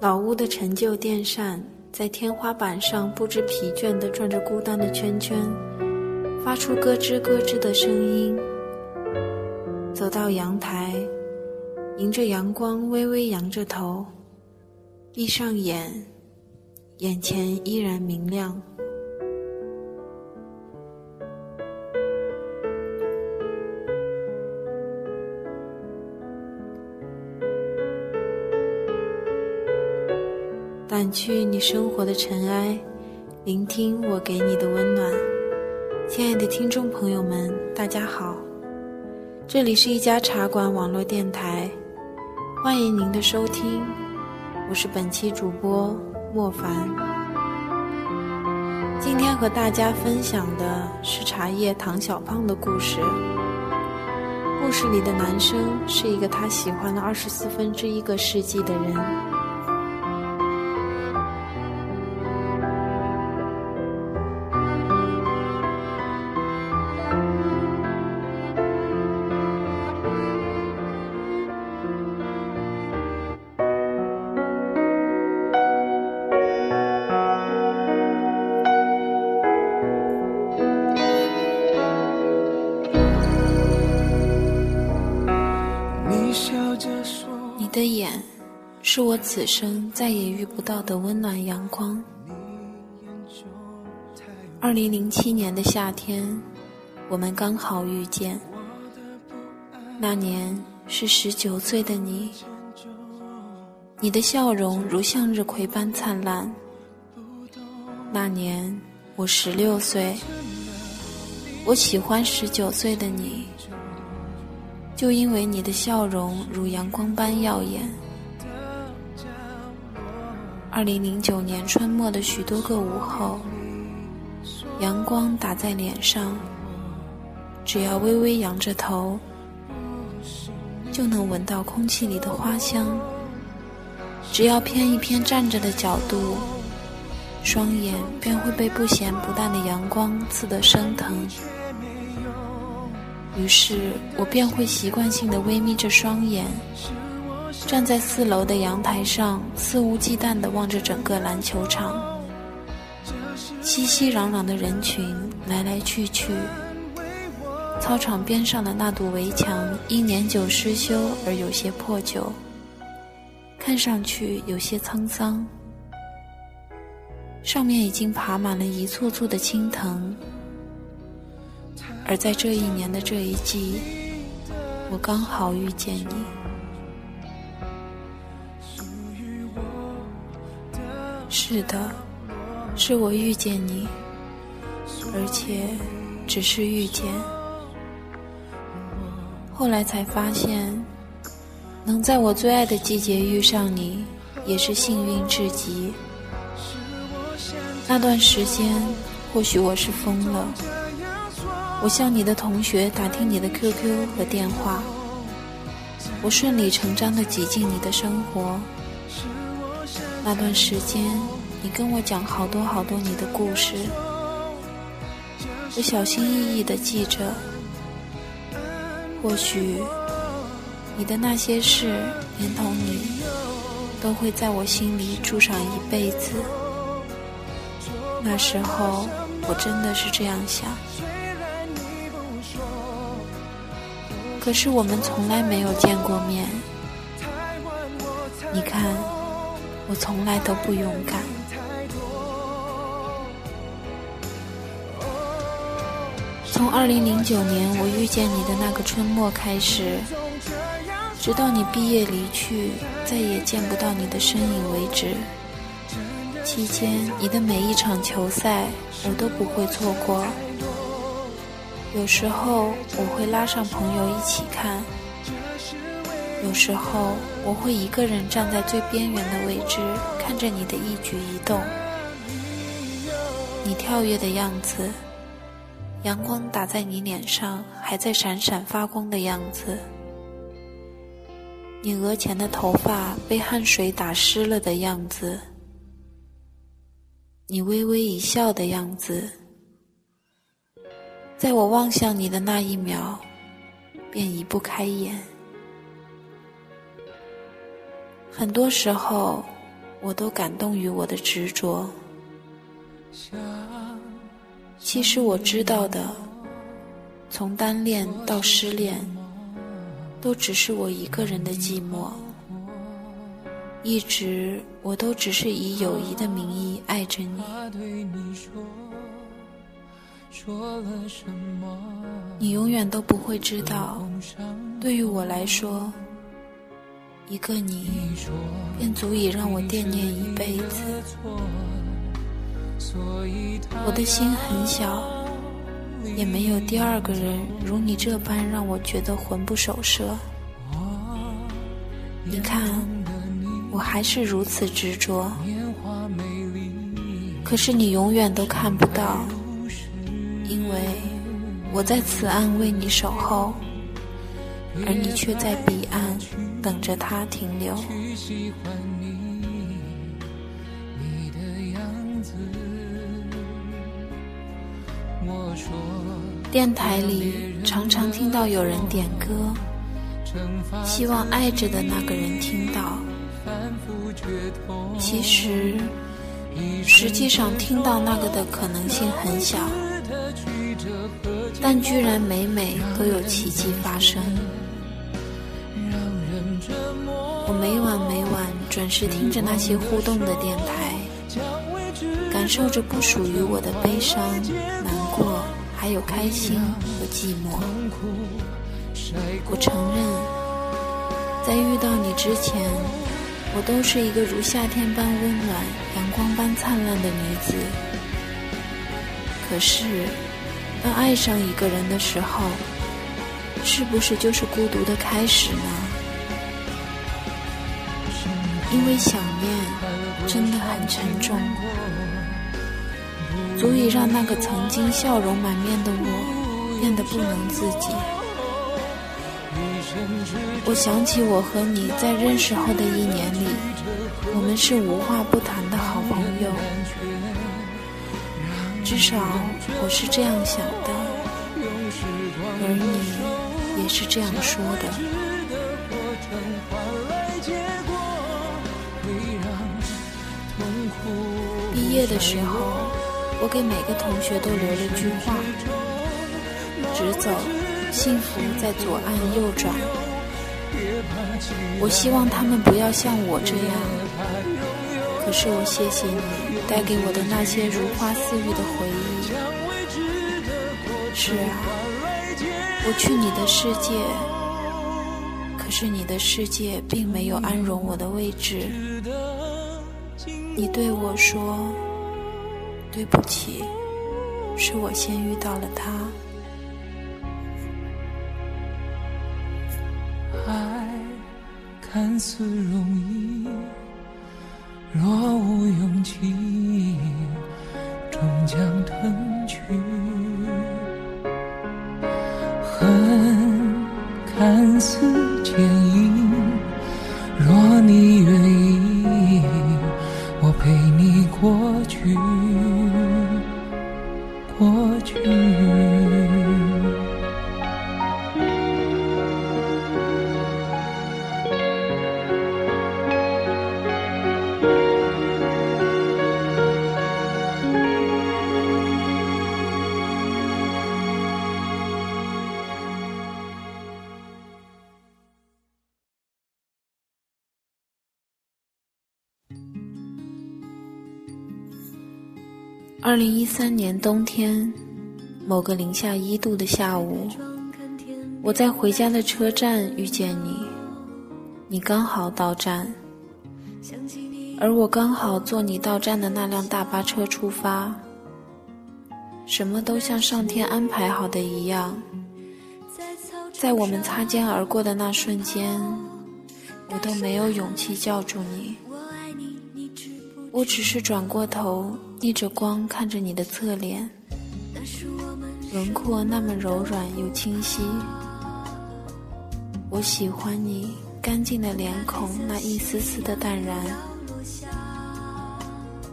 老屋的陈旧电扇在天花板上不知疲倦地转着孤单的圈圈，发出咯吱咯吱的声音。走到阳台，迎着阳光微微扬着头，闭上眼，眼前依然明亮。掸去你生活的尘埃，聆听我给你的温暖。亲爱的听众朋友们，大家好，这里是一家茶馆网络电台，欢迎您的收听，我是本期主播莫凡。今天和大家分享的是茶叶唐小胖的故事。故事里的男生是一个他喜欢了二十四分之一个世纪的人。的眼，是我此生再也遇不到的温暖阳光。二零零七年的夏天，我们刚好遇见。那年是十九岁的你，你的笑容如向日葵般灿烂。那年我十六岁，我喜欢十九岁的你。就因为你的笑容如阳光般耀眼。二零零九年春末的许多个午后，阳光打在脸上，只要微微仰着头，就能闻到空气里的花香。只要偏一偏站着的角度，双眼便会被不咸不淡的阳光刺得生疼。于是我便会习惯性的微眯着双眼，站在四楼的阳台上，肆无忌惮地望着整个篮球场。熙熙攘攘的人群来来去去，操场边上的那堵围墙因年久失修而有些破旧，看上去有些沧桑，上面已经爬满了一簇簇的青藤。而在这一年的这一季，我刚好遇见你。是的，是我遇见你，而且只是遇见。后来才发现，能在我最爱的季节遇上你，也是幸运至极。那段时间，或许我是疯了。我向你的同学打听你的 QQ 和电话，我顺理成章的挤进你的生活。那段时间，你跟我讲好多好多你的故事，我小心翼翼的记着。或许，你的那些事，连同你，都会在我心里住上一辈子。那时候，我真的是这样想。可是我们从来没有见过面。你看，我从来都不勇敢。从二零零九年我遇见你的那个春末开始，直到你毕业离去，再也见不到你的身影为止。期间，你的每一场球赛，我都不会错过。有时候我会拉上朋友一起看，有时候我会一个人站在最边缘的位置，看着你的一举一动，你跳跃的样子，阳光打在你脸上还在闪闪发光的样子，你额前的头发被汗水打湿了的样子，你微微一笑的样子。在我望向你的那一秒，便移不开眼。很多时候，我都感动于我的执着。其实我知道的，从单恋到失恋，都只是我一个人的寂寞。一直，我都只是以友谊的名义爱着你。说了什么你永远都不会知道，对于我来说，一个你便足以让我惦念一辈子。我的心很小，也没有第二个人如你这般让我觉得魂不守舍。你看。我还是如此执着，可是你永远都看不到，我在此岸为你守候，而你却在彼岸等着他停留。电台里常常听到有人点歌，希望爱着的那个人听到。其实，实际上听到那个的可能性很小，但居然每每都有奇迹发生。我每晚每晚准时听着那些互动的电台，感受着不属于我的悲伤、难过，还有开心和寂寞。我承认，在遇到你之前。我都是一个如夏天般温暖、阳光般灿烂的女子。可是，当爱上一个人的时候，是不是就是孤独的开始呢？因为想念真的很沉重，足以让那个曾经笑容满面的我变得不能自己。我想起我和你在认识后的一年里，我们是无话不谈的好朋友，至少我是这样想的，而你也是这样说的。毕业的时候，我给每个同学都留了句话：直走，幸福在左岸右转。我希望他们不要像我这样。可是我谢谢你带给我的那些如花似玉的回忆。是啊，我去你的世界，可是你的世界并没有安容我的位置。你对我说：“对不起，是我先遇到了他。”爱看似容易，若无勇气，终将吞去。恨看似坚硬，若你二零一三年冬天，某个零下一度的下午，我在回家的车站遇见你，你刚好到站，而我刚好坐你到站的那辆大巴车出发，什么都像上天安排好的一样，在我们擦肩而过的那瞬间，我都没有勇气叫住你，我只是转过头。逆着光看着你的侧脸，轮廓那么柔软又清晰。我喜欢你干净的脸孔那一丝丝的淡然。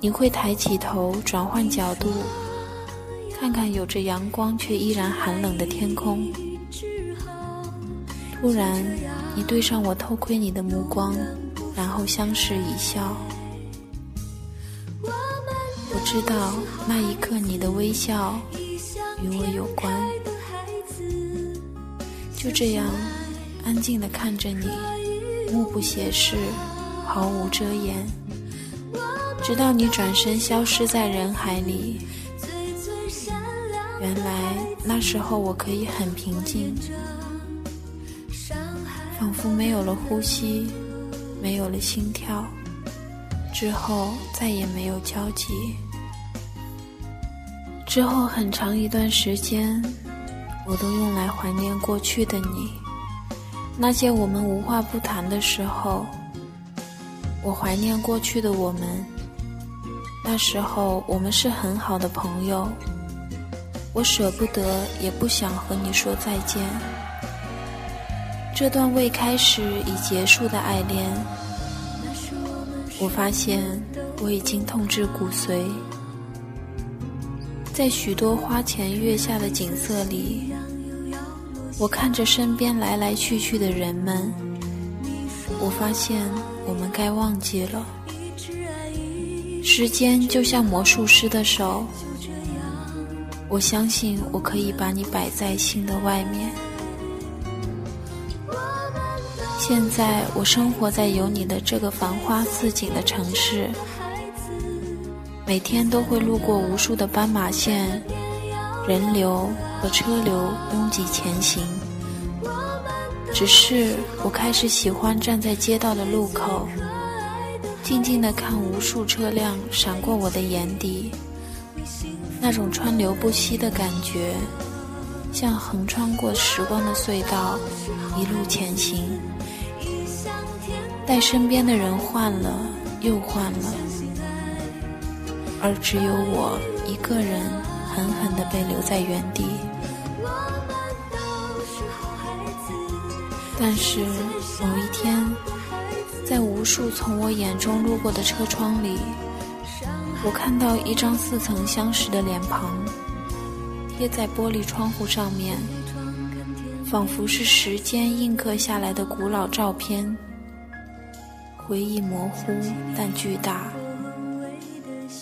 你会抬起头转换角度，看看有着阳光却依然寒冷的天空。突然，你对上我偷窥你的目光，然后相视一笑。我知道那一刻你的微笑与我有关。就这样，安静的看着你，目不斜视，毫无遮掩，直到你转身消失在人海里。原来那时候我可以很平静，仿佛没有了呼吸，没有了心跳，之后再也没有交集。之后很长一段时间。我都用来怀念过去的你，那些我们无话不谈的时候。我怀念过去的我们，那时候我们是很好的朋友。我舍不得，也不想和你说再见。这段未开始已结束的爱恋，我发现我已经痛至骨髓。在许多花前月下的景色里，我看着身边来来去去的人们，我发现我们该忘记了。时间就像魔术师的手，我相信我可以把你摆在心的外面。现在我生活在有你的这个繁花似锦的城市。每天都会路过无数的斑马线，人流和车流拥挤前行。只是我开始喜欢站在街道的路口，静静的看无数车辆闪过我的眼底，那种川流不息的感觉，像横穿过时光的隧道，一路前行。待身边的人换了又换了。而只有我一个人狠狠地被留在原地。但是某一天，在无数从我眼中路过的车窗里，我看到一张似曾相识的脸庞贴在玻璃窗户上面，仿佛是时间印刻下来的古老照片。回忆模糊但巨大。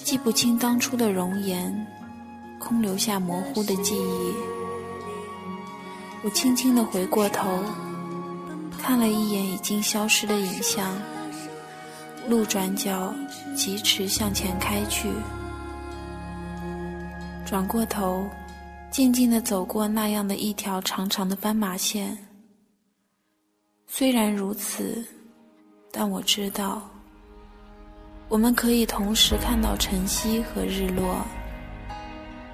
记不清当初的容颜，空留下模糊的记忆。我轻轻地回过头，看了一眼已经消失的影像。路转角，疾驰向前开去。转过头，静静地走过那样的一条长长的斑马线。虽然如此，但我知道。我们可以同时看到晨曦和日落，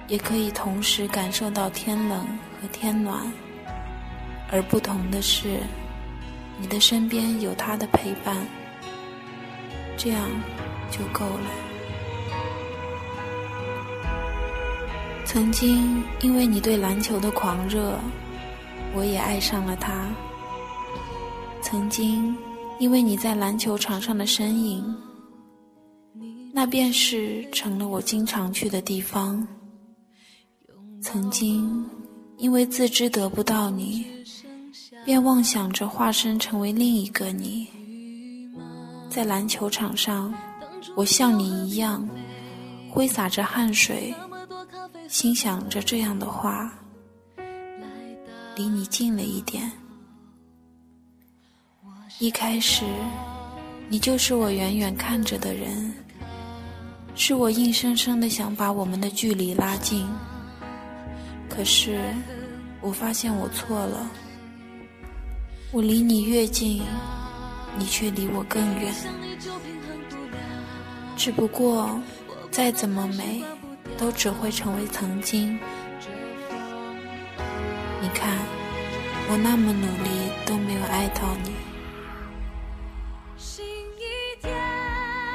也可以同时感受到天冷和天暖，而不同的是，你的身边有他的陪伴，这样就够了。曾经因为你对篮球的狂热，我也爱上了他。曾经因为你在篮球场上的身影。那便是成了我经常去的地方。曾经，因为自知得不到你，便妄想着化身成为另一个你。在篮球场上，我像你一样，挥洒着汗水，心想着这样的话：离你近了一点。一开始，你就是我远远看着的人。是我硬生生的想把我们的距离拉近，可是我发现我错了。我离你越近，你却离我更远。只不过，再怎么美，都只会成为曾经。你看，我那么努力都没有爱到你。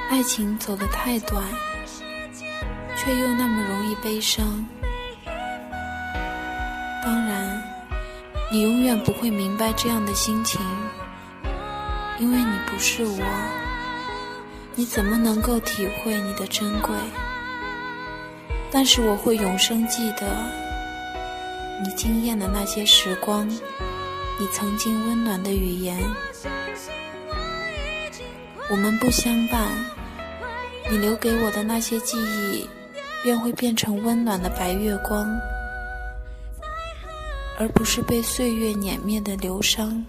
爱情走得太短。却又那么容易悲伤。当然，你永远不会明白这样的心情，因为你不是我，你怎么能够体会你的珍贵？但是我会永生记得你惊艳的那些时光，你曾经温暖的语言。我们不相伴。你留给我的那些记忆，便会变成温暖的白月光，而不是被岁月碾灭的流伤。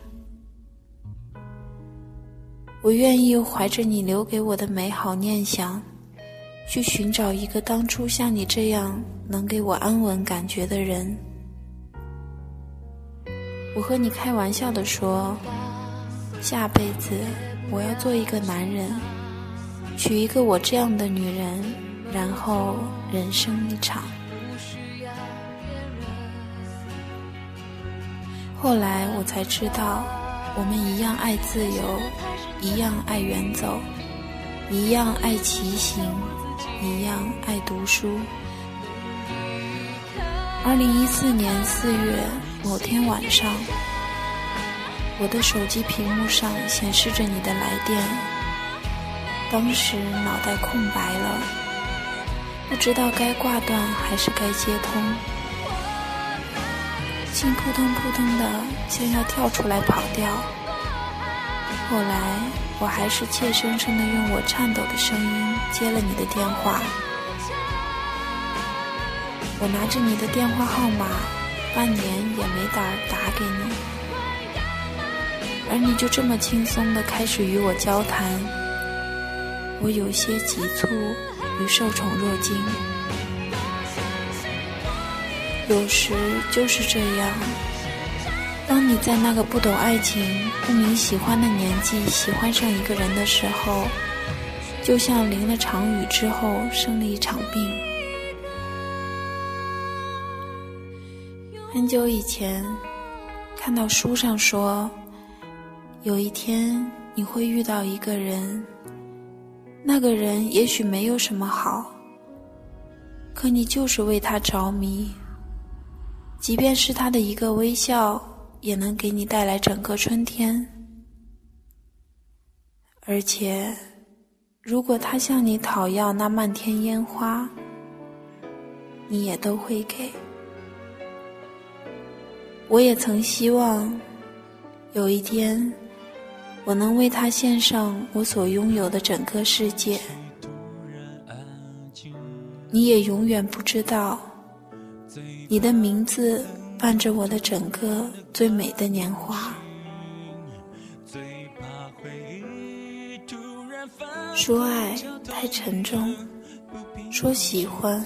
我愿意怀着你留给我的美好念想，去寻找一个当初像你这样能给我安稳感觉的人。我和你开玩笑的说，下辈子我要做一个男人，娶一个我这样的女人，然后人生一场。后来我才知道，我们一样爱自由。一样爱远走，一样爱骑行，一样爱读书。二零一四年四月某天晚上，我的手机屏幕上显示着你的来电，当时脑袋空白了，不知道该挂断还是该接通，心扑通扑通的，像要跳出来跑掉。后来，我还是怯生生的用我颤抖的声音接了你的电话。我拿着你的电话号码，半年也没胆打给你，而你就这么轻松的开始与我交谈，我有些急促与受宠若惊。有时就是这样。当你在那个不懂爱情、不明喜欢的年纪喜欢上一个人的时候，就像淋了场雨之后生了一场病。很久以前，看到书上说，有一天你会遇到一个人，那个人也许没有什么好，可你就是为他着迷，即便是他的一个微笑。也能给你带来整个春天，而且，如果他向你讨要那漫天烟花，你也都会给。我也曾希望，有一天，我能为他献上我所拥有的整个世界。你也永远不知道，你的名字。伴着我的整个最美的年华，说爱太沉重，说喜欢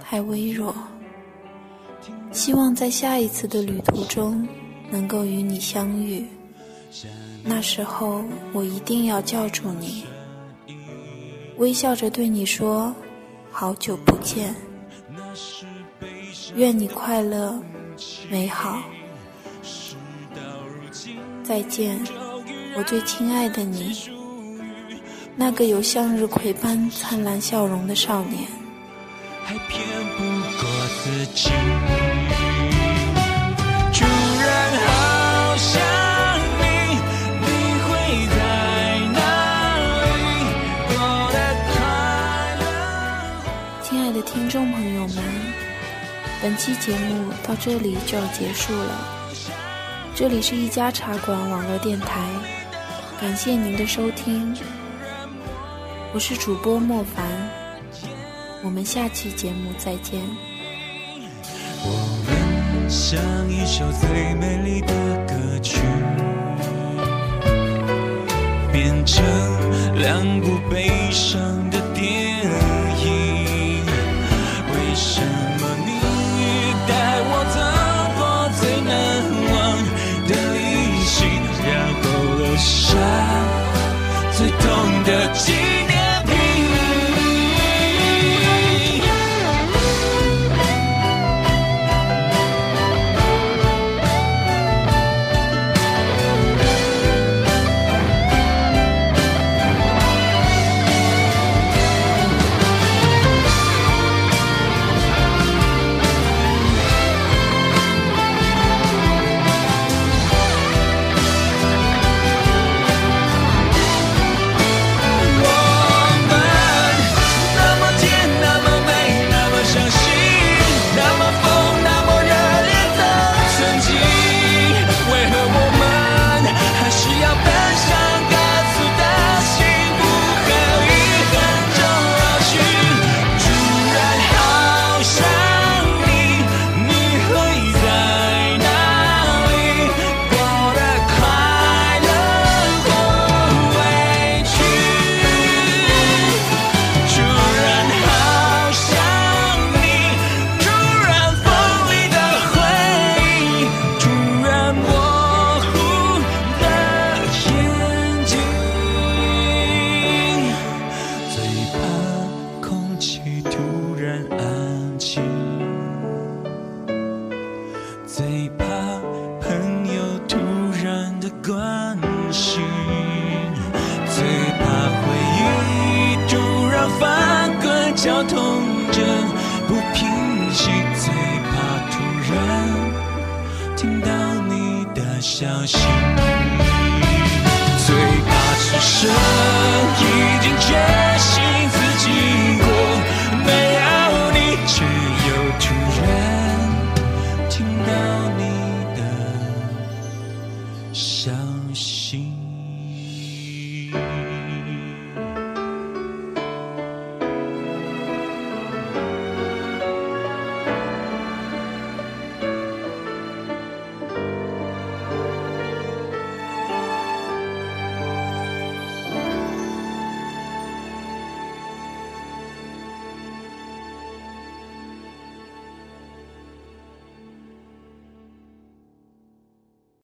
太微弱。希望在下一次的旅途中能够与你相遇，那时候我一定要叫住你，微笑着对你说：“好久不见，愿你快乐。”美好，再见，我最亲爱的你，那个有向日葵般灿烂笑容的少年。亲本期节目到这里就要结束了。这里是一家茶馆网络电台，感谢您的收听，我是主播莫凡，我们下期节目再见。我们像一首最美丽的歌曲，变成两部悲伤